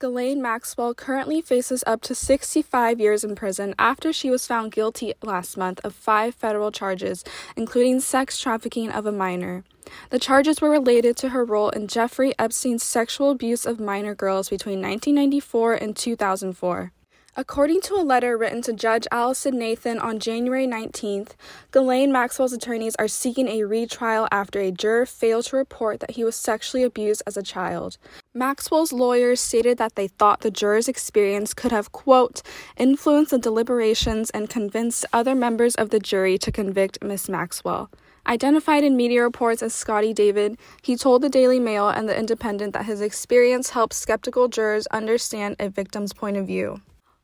Ghislaine Maxwell currently faces up to 65 years in prison after she was found guilty last month of five federal charges, including sex trafficking of a minor. The charges were related to her role in Jeffrey Epstein's sexual abuse of minor girls between 1994 and 2004. According to a letter written to Judge Alison Nathan on January 19th, Ghislaine Maxwell's attorneys are seeking a retrial after a juror failed to report that he was sexually abused as a child. Maxwell's lawyers stated that they thought the juror's experience could have, quote, influenced the deliberations and convinced other members of the jury to convict Miss Maxwell. Identified in media reports as Scotty David, he told the Daily Mail and the Independent that his experience helped skeptical jurors understand a victim's point of view.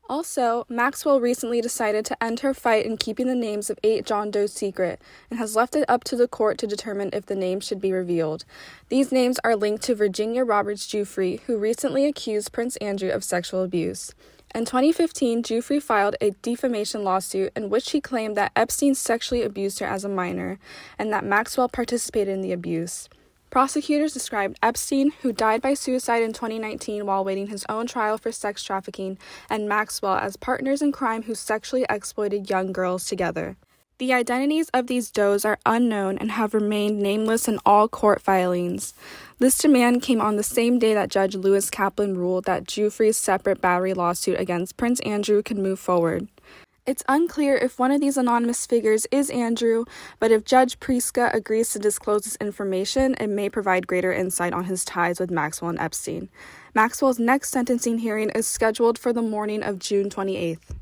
Also, Maxwell recently decided to end her fight in keeping the names of eight John Does secret and has left it up to the court to determine if the names should be revealed. These names are linked to Virginia Roberts Giuffre, who recently accused Prince Andrew of sexual abuse. In 2015, Giuffre filed a defamation lawsuit in which he claimed that Epstein sexually abused her as a minor and that Maxwell participated in the abuse. Prosecutors described Epstein, who died by suicide in 2019 while waiting his own trial for sex trafficking, and Maxwell as partners in crime who sexually exploited young girls together. The identities of these does are unknown and have remained nameless in all court filings. This demand came on the same day that Judge Lewis Kaplan ruled that Giuffre's separate battery lawsuit against Prince Andrew could move forward. It's unclear if one of these anonymous figures is Andrew, but if Judge Preska agrees to disclose this information, it may provide greater insight on his ties with Maxwell and Epstein. Maxwell's next sentencing hearing is scheduled for the morning of June 28th.